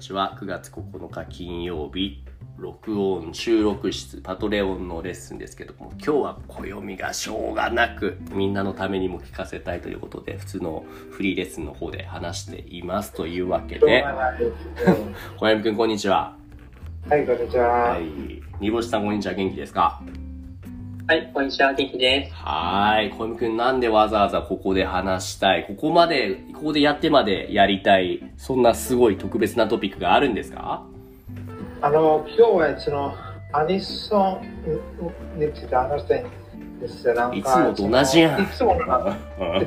ちは9月9日金曜日録音収録室パトレオンのレッスンですけども今日は暦がしょうがなくみんなのためにも聞かせたいということで普通のフリーレッスンの方で話しています。というわけで小山くんこんにちは。はいこんにちは。はい。煮干しさんこんにちは。元気ですか？はい、こんにちは、元気です。はい。小山くんなんでわざわざここで話したい？ここまで、ここでやってまでやりたい、そんなすごい特別なトピックがあるんですか？あの今日はそのアニソンについて話したいんですなんかいつもと同じやん。いつものなんかい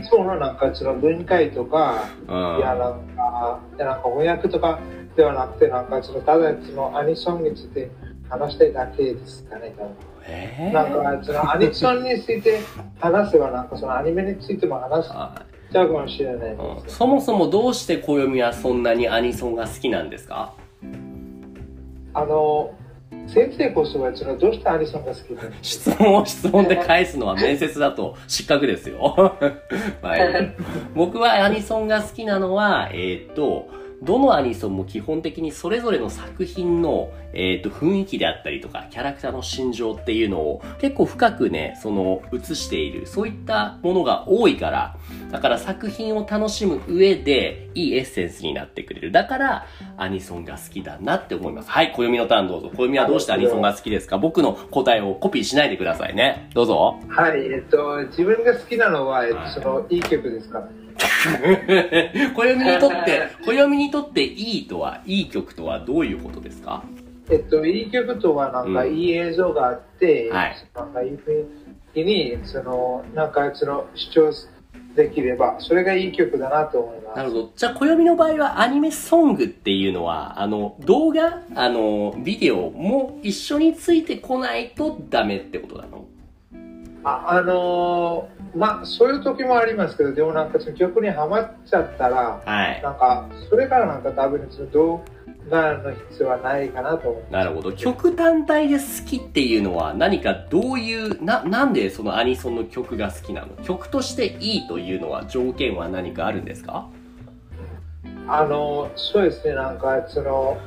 つものなんかその文化とかうん。いやなんかなんか翻訳とかではなくてなんかそのただそのアニソンについて話したいだけですかね多分。えー。なんかそのアニソンについて話せばなんかそのアニメについても話しはいちゃうかもしれない。そもそもどうして暦はそんなにアニソンが好きなんですか？あの先生こそはそのどうしてアニソンが好きなんです質問を質問で返すのは面接だと失格ですよ。はい、僕はアニソンが好きなのは、えーっと、どのアニソンも基本的にそれぞれの作品の、えーっと、雰囲気であったりとか、キャラクターの心情っていうのを結構深くね、その、映している、そういったものが多いから、だから作品を楽しむ上で、いいエッセンスになってくれる。だから、アニソンが好きだなって思います。はい、暦のターンどうぞ。暦はどうしてアニソンが好きですか？僕の答えをコピーしないでくださいね。どうぞ。はい、えっと、自分が好きなのは、えっとはいそのいい曲ですから。暦にとって、暦にとっていいとは、いい曲とはどういうことですか？えっと、いい曲とは、なんかうん。いい映像があって、はい。なんかいい雰囲気に、その、なんかその、主張できれば、それがいい曲だなと思います。なるほど。じゃあ、暦の場合はアニメソングっていうのは、あの、動画、あの、ビデオも一緒についてこないとダメってことなの？ああのーまあ、そういう時もありますけど、でもなんかその曲にはまっちゃったら、はい。なんか、それからなんか多分その動画の必要はないかなと思。なるほど。曲単体で好きっていうのは何かどういう、な、なんでそのアニソンの曲が好きなの？曲としていいというのは条件は何かあるんですか？あの、そうですね、なんか、その、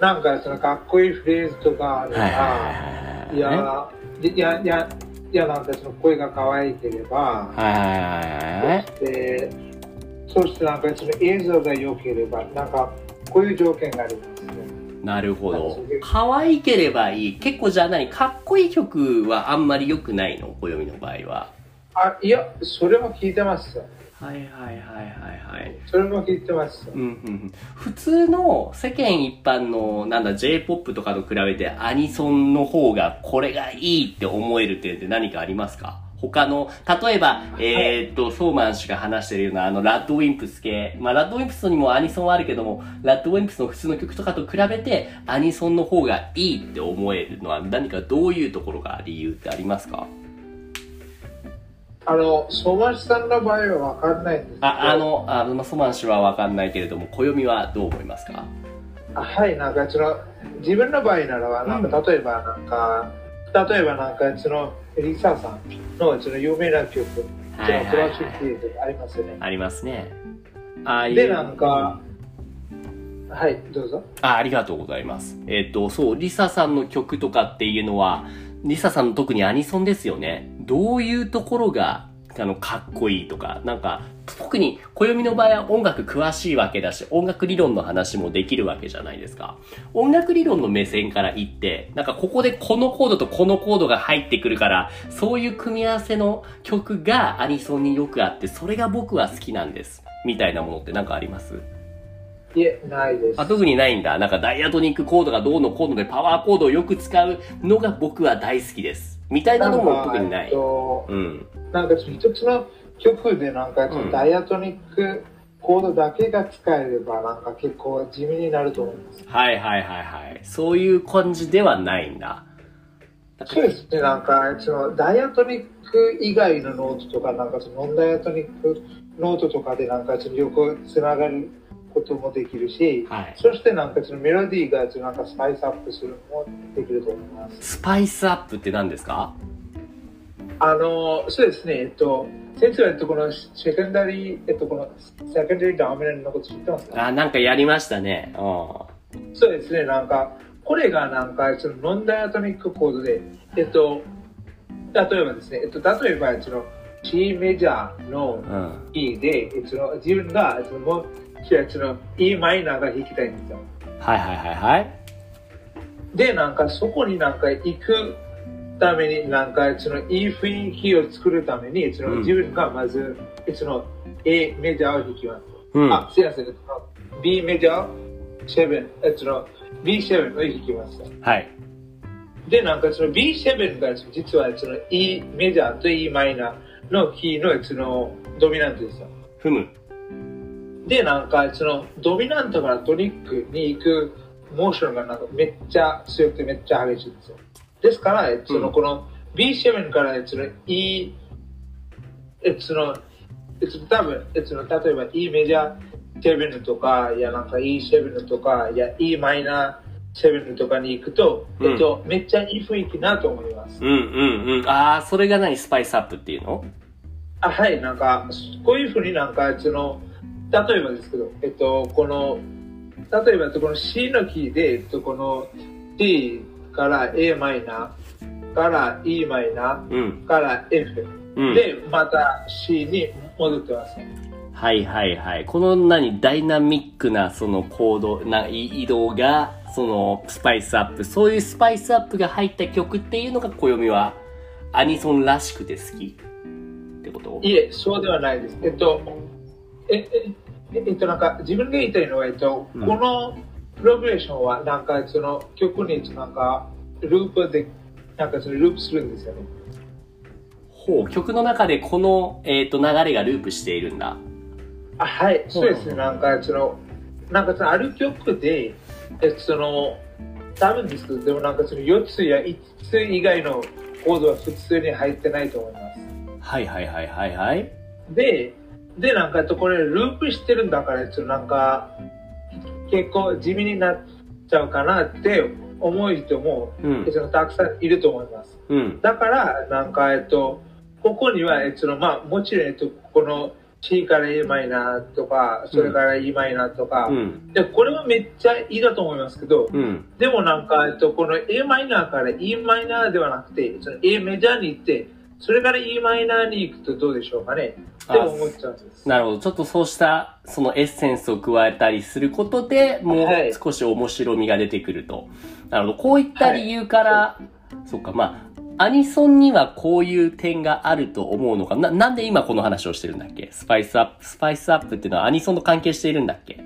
なんか、その、かっこいいフレーズとかあるから、いや、いや、いや、いや、なんか、その声が可愛ければ、はい。そして、そして、なんか、その映像が良ければ、なんか、こういう条件がありますね。なるほど。可愛ければいい。結構じゃあ何？かっこいい曲はあんまり良くないの？暦の場合は。あ、いや、それも聞いてますよ。はいはいはいはいはい。それも聞いてますよう。んうんうん、普通の世間一般のなんだ J-POP とかと比べてアニソンの方がこれがいいって思える点って何かありますか？他の、例えば、えーっと、ソーマン氏が話してるようなあのラッドウィンプス系。まあラッドウィンプスにもアニソンはあるけども、ラッドウィンプスの普通の曲とかと比べてアニソンの方がいいって思えるのは何かどういうところが理由ってありますか？あの、相馬市さんの場合は分かんないんですけどあ、あの、あの、ソーマン氏はわかんないけれども、暦はどう思いますか？あはい、なんかその自分の場合ならば、なんか例えばなんか、例えばなんかそのリサさんのその有名な曲、そのはいはいはいクラシックってありますよね。ありますね。ああいう。で、なんか、はい、どうぞ。あ、ありがとうございます。えっ、と、そう、リサさんの曲とかっていうのは、リサさんの特にアニソンですよね。どういうところが、あの、かっこいいとか、なんか、特に、暦の場合は音楽詳しいわけだし、音楽理論の話もできるわけじゃないですか。音楽理論の目線から言って、なんかここでこのコードとこのコードが入ってくるから、そういう組み合わせの曲がアニソンによくあって、それが僕は好きなんです。みたいなものってなんかあります？いえ、ないです。あ、特にないんだ。なんかダイアトニックコードがどうのコードでパワーコードをよく使うのが僕は大好きです。みたいなのも特になえっうん。なんか一つの曲でなんかダイアトニックコードだけが使えればなんか結構地味になると思います。はいはいはいはい。そういう感じではないんだ。そうですね、なんかその diatonic 以外のノートとか、なんかその non-diatonicノートとかでなんかその横つながることもできるし、はい。そしてなんかそのメロディーがなんか spice up するのもできると思います。 spice up って何ですか？あの、そうですね、えっと、先生は、えっと、この secondary、えっと、この secondary dominant のこと知ってますか？あ、なんかやりましたね。うん。そうですね、なんか、これがなんか、その non-diatonic chord で、えっと、例えばですね、えっと、例えば、その、C メジャーのうん。E で、えっと、自分が、その、もう、その、E マイナーが弾きたいんですよ。はいはいはいはい。で、なんか、そこになんか行くために、なんか、その、いい雰囲気を作るために、その、うん自分がまず、その、A メジャーを弾きます。うん。あ、すいません、えっと B メジャー、7、えっと、B7 を弾きます。はい。で、なんかその B7 が実はその E メジャーと E マイナーのキーのそのドミナントですよ。ふむ。で、なんかそのドミナントからトニックに行くモーションがなんかめっちゃ強くてめっちゃ激しいんですよ。ですから、えっとそのこの B7 からえっとその E、えっとその、えっと多分、えっとその例えば E メジャー7とか、いやなんか E7 とか、いや E マイナー7とかに行くと、うんえっと、めっちゃいい雰囲気なと思います。うんうんうん。ああ、それが何？スパイスアップっていうの？あはい、なんか、こういうふうになんか、その、例えばですけど、えっと、この、例えば、この C のキーで、えっと、この D から A マイナー、から E マイナうんー、。から F、うん。で、また C に戻ってますね。はいはいはい。この何、ダイナミックなそのコード、ない移動が、そのスパイスアップ、そういうスパイスアップが入った曲っていうのが暦はアニソンらしくて好きってこと？いえ、そうではないです。えっと、え、え、ええっと、なんか、自分が言いたいのは、えっと、うんこのプログレーションは、なんか、その曲に、なんか、ループで、なんか、そのループするんですよね。ほう、曲の中でこの、えっ、と、流れがループしているんだ。あはい、そうですね、うんなんか、その、なんかその、ある曲で、えその、多分ですけど、でもなんかその4つや5つ以外のコードは普通に入ってないと思います。はいはいはいはいはい。で、で、なんか、これ、ループしてるんだから、ちょっとなんか、結構地味になっちゃうかなって思う人も、うん。たくさんいると思います。うん。だから、なんか、えっと、ここには、えっと、まあ、もちろん、えっと、この C から A マイナーとか、それから E マイナーとか、うん。で、これはめっちゃいいだと思いますけど、うん。でもなんか、えっと、この A マイナーから E マイナーではなくて、その A メジャーに行って、それから E マイナーに行くとどうでしょうかねって思っちゃうんです。なるほど。ちょっとそうした、そのエッセンスを加えたりすることで、もうはい少し面白みが出てくると。なるほど。こういった理由から、そっか、まあ、アニソンにはこういう点があると思うのかな。なんで今この話をしてるんだっけ？スパイスアップ、スパイスアップっていうのはアニソンと関係しているんだっけ？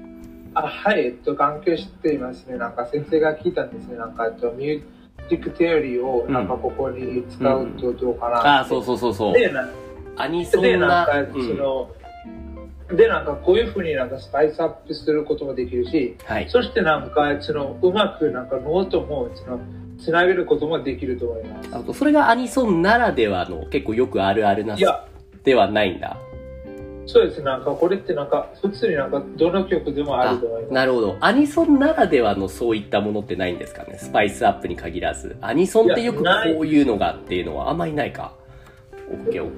あはい、えっと、関係していますね。なんか先生が聞いたんですね。なんか、えっと、ミューmusic theory をなんかここに使うとどうかなって。ああ、そうそうそうそう。で、なアニソで、ンがなんか、、そうん、の、で、なんかこういうふうになんか spice up することもできるし、はい。そしてなんか、その、うまくなんかノートも、その、つなげることもできると思います。なるほどそれがアニソンならではの結構よくあるあるなではないんだ。そうです。なんか、これってなんか、普通になんか、どの曲でもあると思います。なるほど。アニソンならではのそういったものってないんですかね？スパイスアップに限らず。アニソンってよくこういうのがっていうのはあんまりないか。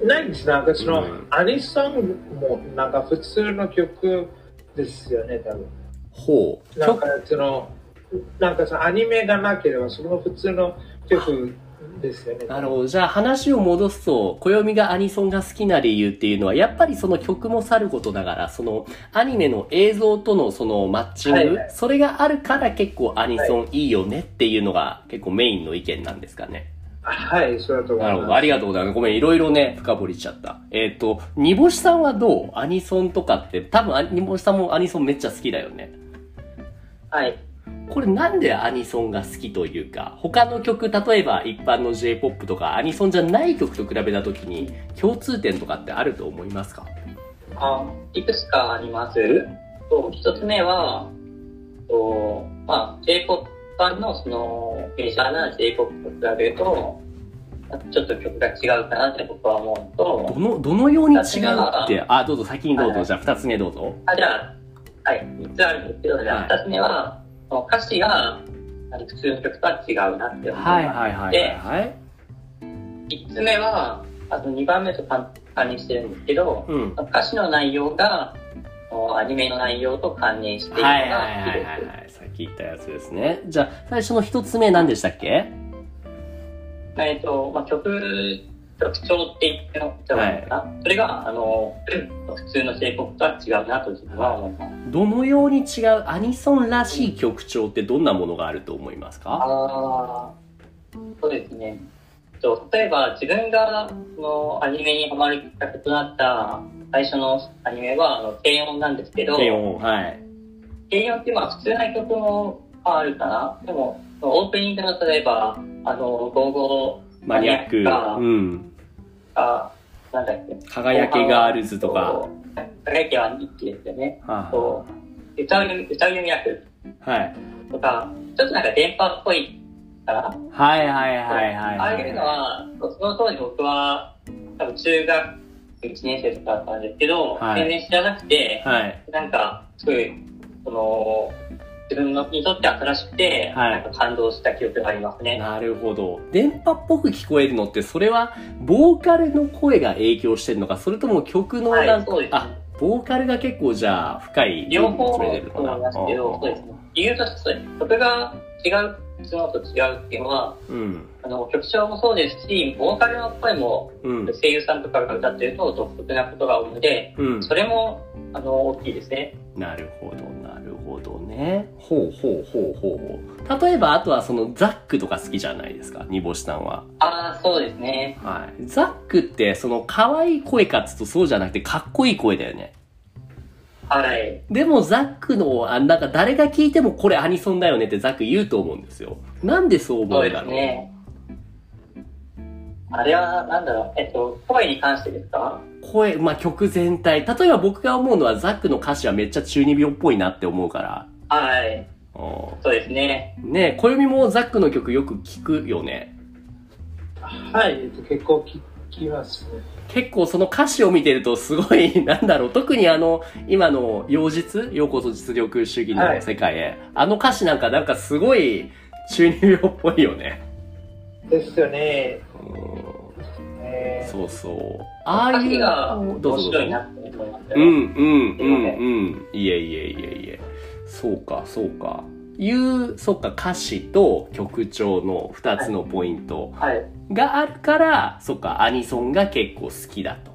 ないんです。なんか、その、うんアニソンも、なんか、普通の曲ですよね、多分。ほう。なんか、その、なんか、その、アニメがなければ、その普通の曲ですよね。なるほど。じゃあ話を戻すと、暦がアニソンが好きな理由っていうのは、やっぱりその曲もさることながら、そのアニメの映像とのそのマッチング、はいはいそれがあるから結構アニソンいいよねっていうのが結構メインの意見なんですかね。はい、そうだと思います。なるほど。ありがとうございます。ごめん、いろいろね、深掘りしちゃった。えっ、と、煮干しさんはどう？アニソンとかって、多分あ煮干しさんもアニソンめっちゃ好きだよね。はい。これなんでアニソンが好きというか、他の曲、例えば一般の J-POP とかアニソンじゃない曲と比べたときに共通点とかってあると思いますか？あいくつかあります。と一つ目は、とまあ、J-POP 版のその、メジャーな J-POP と比べると、ちょっと曲が違うかなって僕は思うとど、の、どのように違うって、あ、どうぞ先にどうぞ。はいじゃあ二つ目どうぞ。あ、じゃあ、はい、3つあるんですけど、じゃはいあ2つ目は、その歌詞が、普通の曲とは違うなって思います。はいはいはいはいはい。3つ目は、あと2番目と関関連してるんですけど、うん。歌詞の内容が、アニメの内容と関連しているのはいはいがはいはい。はい。さっき言ったやつですね。じゃあ、最初の一つ目何でしたっけ？えっと、まあ、曲、曲調って言ってのかな、それが、あの、普通の J-POP とは違うなと自分は思います。どのように違うアニソンらしい曲調ってどんなものがあると思いますか？ああ、そうですね。と例えば自分がそのアニメにハマるきっかけとなった最初のアニメはあの軽音なんですけど、低音、はい。軽音ってまあ普通な曲もあるかな。でも、オープニングの例えば、あの、ゴーゴーマニアック。がうん。が、なんだっけ。輝けガールズとか。輝けは一期ですよね。はと歌う、歌うミラクルあはい。とか、ちょっとなんか電波っぽいかな。はいはいはいはい。ああいうのは、その当時僕は、多分中学1年生とかだったんですけど、はい全然知らなくて、はい。なんか、すごい、その、自分のにとって新しくて、はいなんか感動した記憶がありますね。なるほど。電波っぽく聞こえるのって、それは、ボーカルの声が影響してるのか、それとも曲のはいなんか、そうですあ、ボーカルが結構じゃあ、深い。両方それてると思いますけど、そうですね。理由としてそうです。曲が違う、普通のと違うっていうのは、うん。あの、曲調もそうですし、ボーカルの声も。声優さんとかが歌ってると独特なことが多いので、うん。それも、あの、大きいですね。なるほど、なるほどね。ほうほうほうほうほう。例えば、あとはそのザックとか好きじゃないですか、煮干しさんは。ああ、そうですね。はい。ザックって、その可愛い声かっつうとそうじゃなくてかっこいい声だよね。はい。でもザックの、あなんか誰が聞いてもこれアニソンだよねってザック言うと思うんですよ。なんでそう思そううんでだろうすね。あれは、なんだろう、えっと、声に関してですか？声、まあ、曲全体。例えば僕が思うのはザックの歌詞はめっちゃ中二病っぽいなって思うから。はい。うそうですね。んねえ、暦もザックの曲よく聞くよね。はい、えっと、結構聞きますね。結構その歌詞を見てるとすごい、なんだろう、特にあの、今の妖実ようこそ実力主義の世界へ。あの歌詞なんかなんかすごい中二病っぽいよね。ですよね。うんえそうそう。ああいう。がど面ういなって思いますよ。うんうんうんうん。いえいえいえいえ。そうかそうか。いう、そっか、歌詞と曲調の二つのポイントはい。があるから、そっか、アニソンが結構好きだと。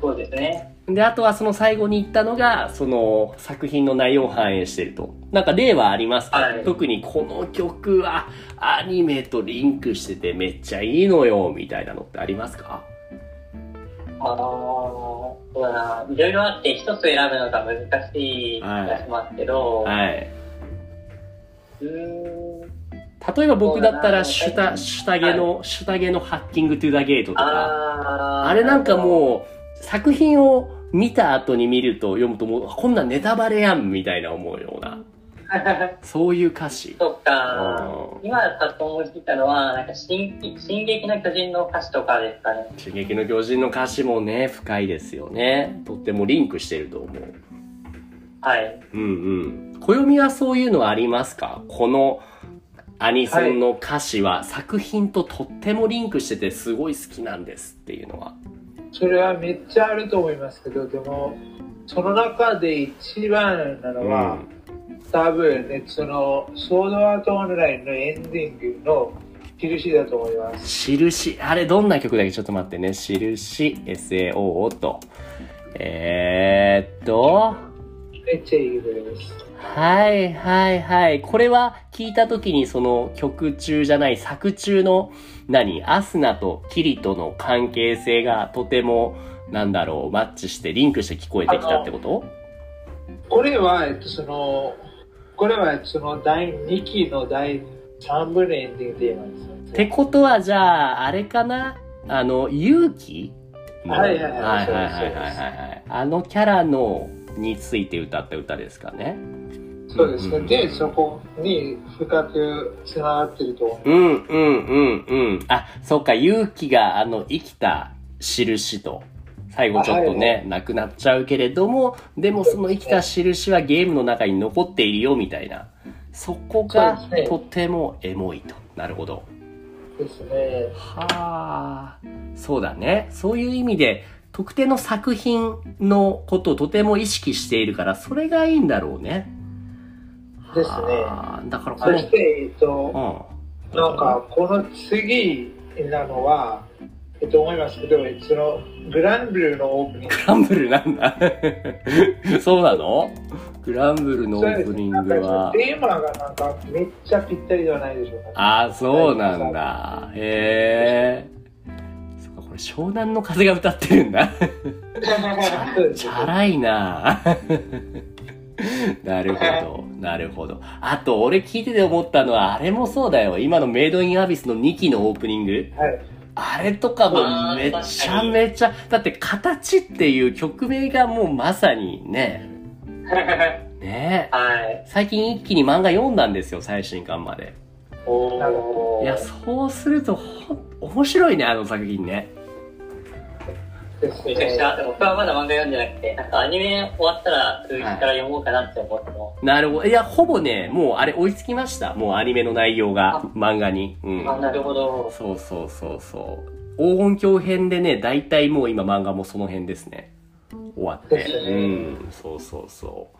そうですね。で、あとはその最後に言ったのが、その作品の内容を反映してると。なんか例はありますか、はい特にこの曲はアニメとリンクしててめっちゃいいのよ、みたいなのってありますか？あのー、そうだな、いろいろあって一つ選ぶのが難しい気がしますけど、はい。うーん、例えば僕だったら、そうだなシュタ、シュタゲの、シュタゲのハッキングトゥザゲートとか、あれなんかもう、作品を見た後に見ると読むともう、こんなんネタバレやん、みたいな思うような、う、そういう歌詞。そっかう。今パッと思いついたのは、なんか進、進撃の巨人の歌詞とかですかね。進撃の巨人の歌詞もね、深いですよね。とってもリンクしてると思う。はい。うんうん。暦はそういうのはありますか？このアニソンの歌詞は作品ととってもリンクしててすごい好きなんですっていうのは。それはめっちゃあると思いますけど、でも、その中で一番なのは、多分、ね、その、ソードアートオンラインのエンディングの印だと思います。印。あれどんな曲だっけ？ちょっと待ってね。印、SAO と。えー、っと。めっちゃいい曲です。はいはいはい。これは聞いた時にその曲中じゃない作中の何？アスナとキリとの関係性がとてもなんだろうマッチしてリンクして聞こえてきたってこと？これは、えっと、その、これはその第2期の第3部のエンディングテーマですよ。ってことはじゃああれかな？あの勇気？はいはいはいはいはいはいはいあのキャラのについて歌った歌ですかねそうですね。うんで、そこに深くつながってると思う。うんうんうんうん。あ、そうか、勇気があの生きた印と、最後ちょっとね、はいはなくなっちゃうけれども、でもその生きた印はゲームの中に残っているよみたいな。そこがとてもエモいと。なるほど。ですね。はあ、そうだね。そういう意味で、特定の作品のことをとても意識しているから、それがいいんだろうね。ですねはあだからこの、そして、えっと、うん。なんか、この次なのは、えっと、思いますけど、その、グランブルーのオープニング。グランブルなんだ そうなの？グランブルのオープニングは。テーマがなんかめっちゃぴったりではないでしょうか、ああ、そうなんだ。へえ。湘南の風が歌ってるんだ。チャラいな なるほど、なるほど。あと、俺聞いてて思ったのは、あれもそうだよ。今のメイドインアビスの2期のオープニング。はい。あれとかもめちゃめちゃ、だって形っていう曲名がもうまさにね、ねはい。最近一気に漫画読んだんですよ、最新巻まで。お。いや、そうするとほん、面白いね、あの作品ね。めちゃくちゃ、でも僕はまだ漫画読んでなくて、なんかアニメ終わったら続きから読もうかなって思っても、なるほど。いや、ほぼね、もうあれ追いつきました。もうアニメの内容があ、漫画に。うん。あ、なるほど。そうそうそうそう。黄金鏡編でね、大体もう今漫画もその辺ですね。終わって。ねうん、そうそうそう。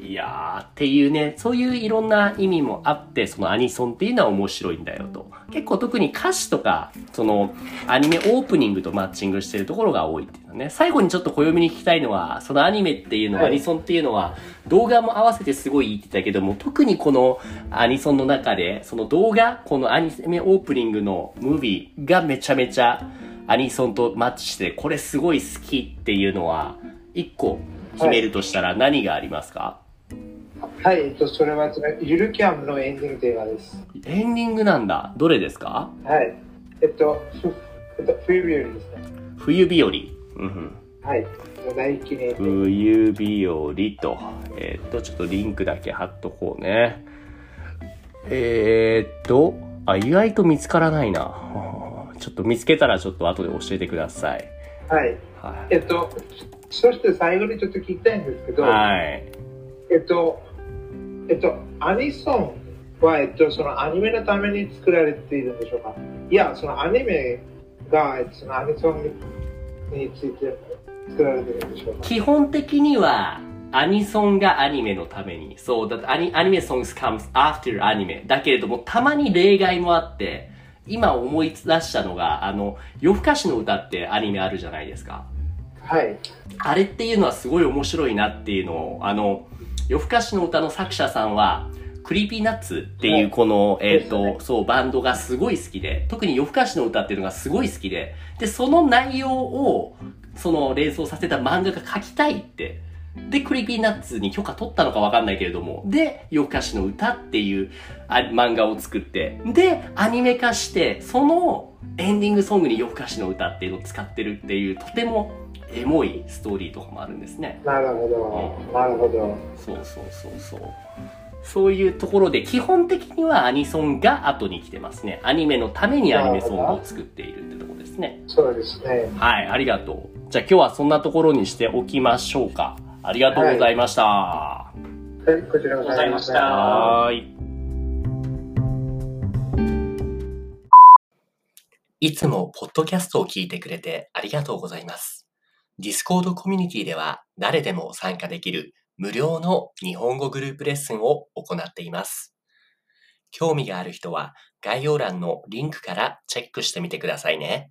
いやー、っていうね、そういういろんな意味もあって、そのアニソンっていうのは面白いんだよと。結構特に歌詞とか、そのアニメオープニングとマッチングしてるところが多いっていうのね。最後にちょっと暦に聞きたいのは、そのアニメっていうのは、はいアニソンっていうのは、動画も合わせてすごいいいって言ったけども、特にこのアニソンの中で、その動画、このアニメオープニングのムービーがめちゃめちゃアニソンとマッチして、これすごい好きっていうのは、一個決めるとしたら何がありますか、はい、えっと、それは、ゆるキャンプのエンディングテーマです。エンディングなんだ。どれですか？はい。えっと、ふえっと、冬日和ですね。冬日和。うんうんはい。大記念で。冬日和と、えーっと、ちょっとリンクだけ貼っとこうね。えーっと、あ、意外と見つからないな。ちょっと見つけたらちょっと後で教えてください。はい。はえっと、そして最後にちょっと聞きたいんですけい。ど、はい。えっと、えっと、アニソンは、えっと、そのアニメのために作られているんでしょうか？いや、そのアニメが、えっとそのアニソンについて作られているんでしょうか？基本的には、アニソンがアニメのために。そう、だアニアニメ songs comes after アニメ。だけれども、たまに例外もあって、今思い出したのが、あの、夜更かしの歌ってアニメあるじゃないですか。はい。あれっていうのはすごい面白いなっていうのを、あの、夜更かしの歌の作者さんは、クリーピーナッツっていうこの、えっ、と、そう、バンドがすごい好きで、特に夜更かしの歌っていうのがすごい好きで、で、その内容を、その連想させた漫画が描きたいって。で、クリーピーナッツに許可取ったのかわかんないけれども、で、夜更かしの歌っていうあ漫画を作って、で、アニメ化して、そのエンディングソングに夜更かしの歌っていうのを使ってるっていう、とてもエモいストーリーとかもあるんですね。なるほど。なるほど。そうそうそうそう。そういうところで、基本的にはアニソンが後に来てますね。アニメのためにアニメソングを作っているってところですね。そうですね。はい、ありがとう。じゃあ今日はそんなところにしておきましょうか。ありがとうございました。はい、こちらこそありがとうございました。はーい。いつもポッドキャストを聞いてくれてありがとうございます。Discord コミュニティでは誰でも参加できる無料の日本語グループレッスンを行っています。興味がある人は概要欄のリンクからチェックしてみてくださいね。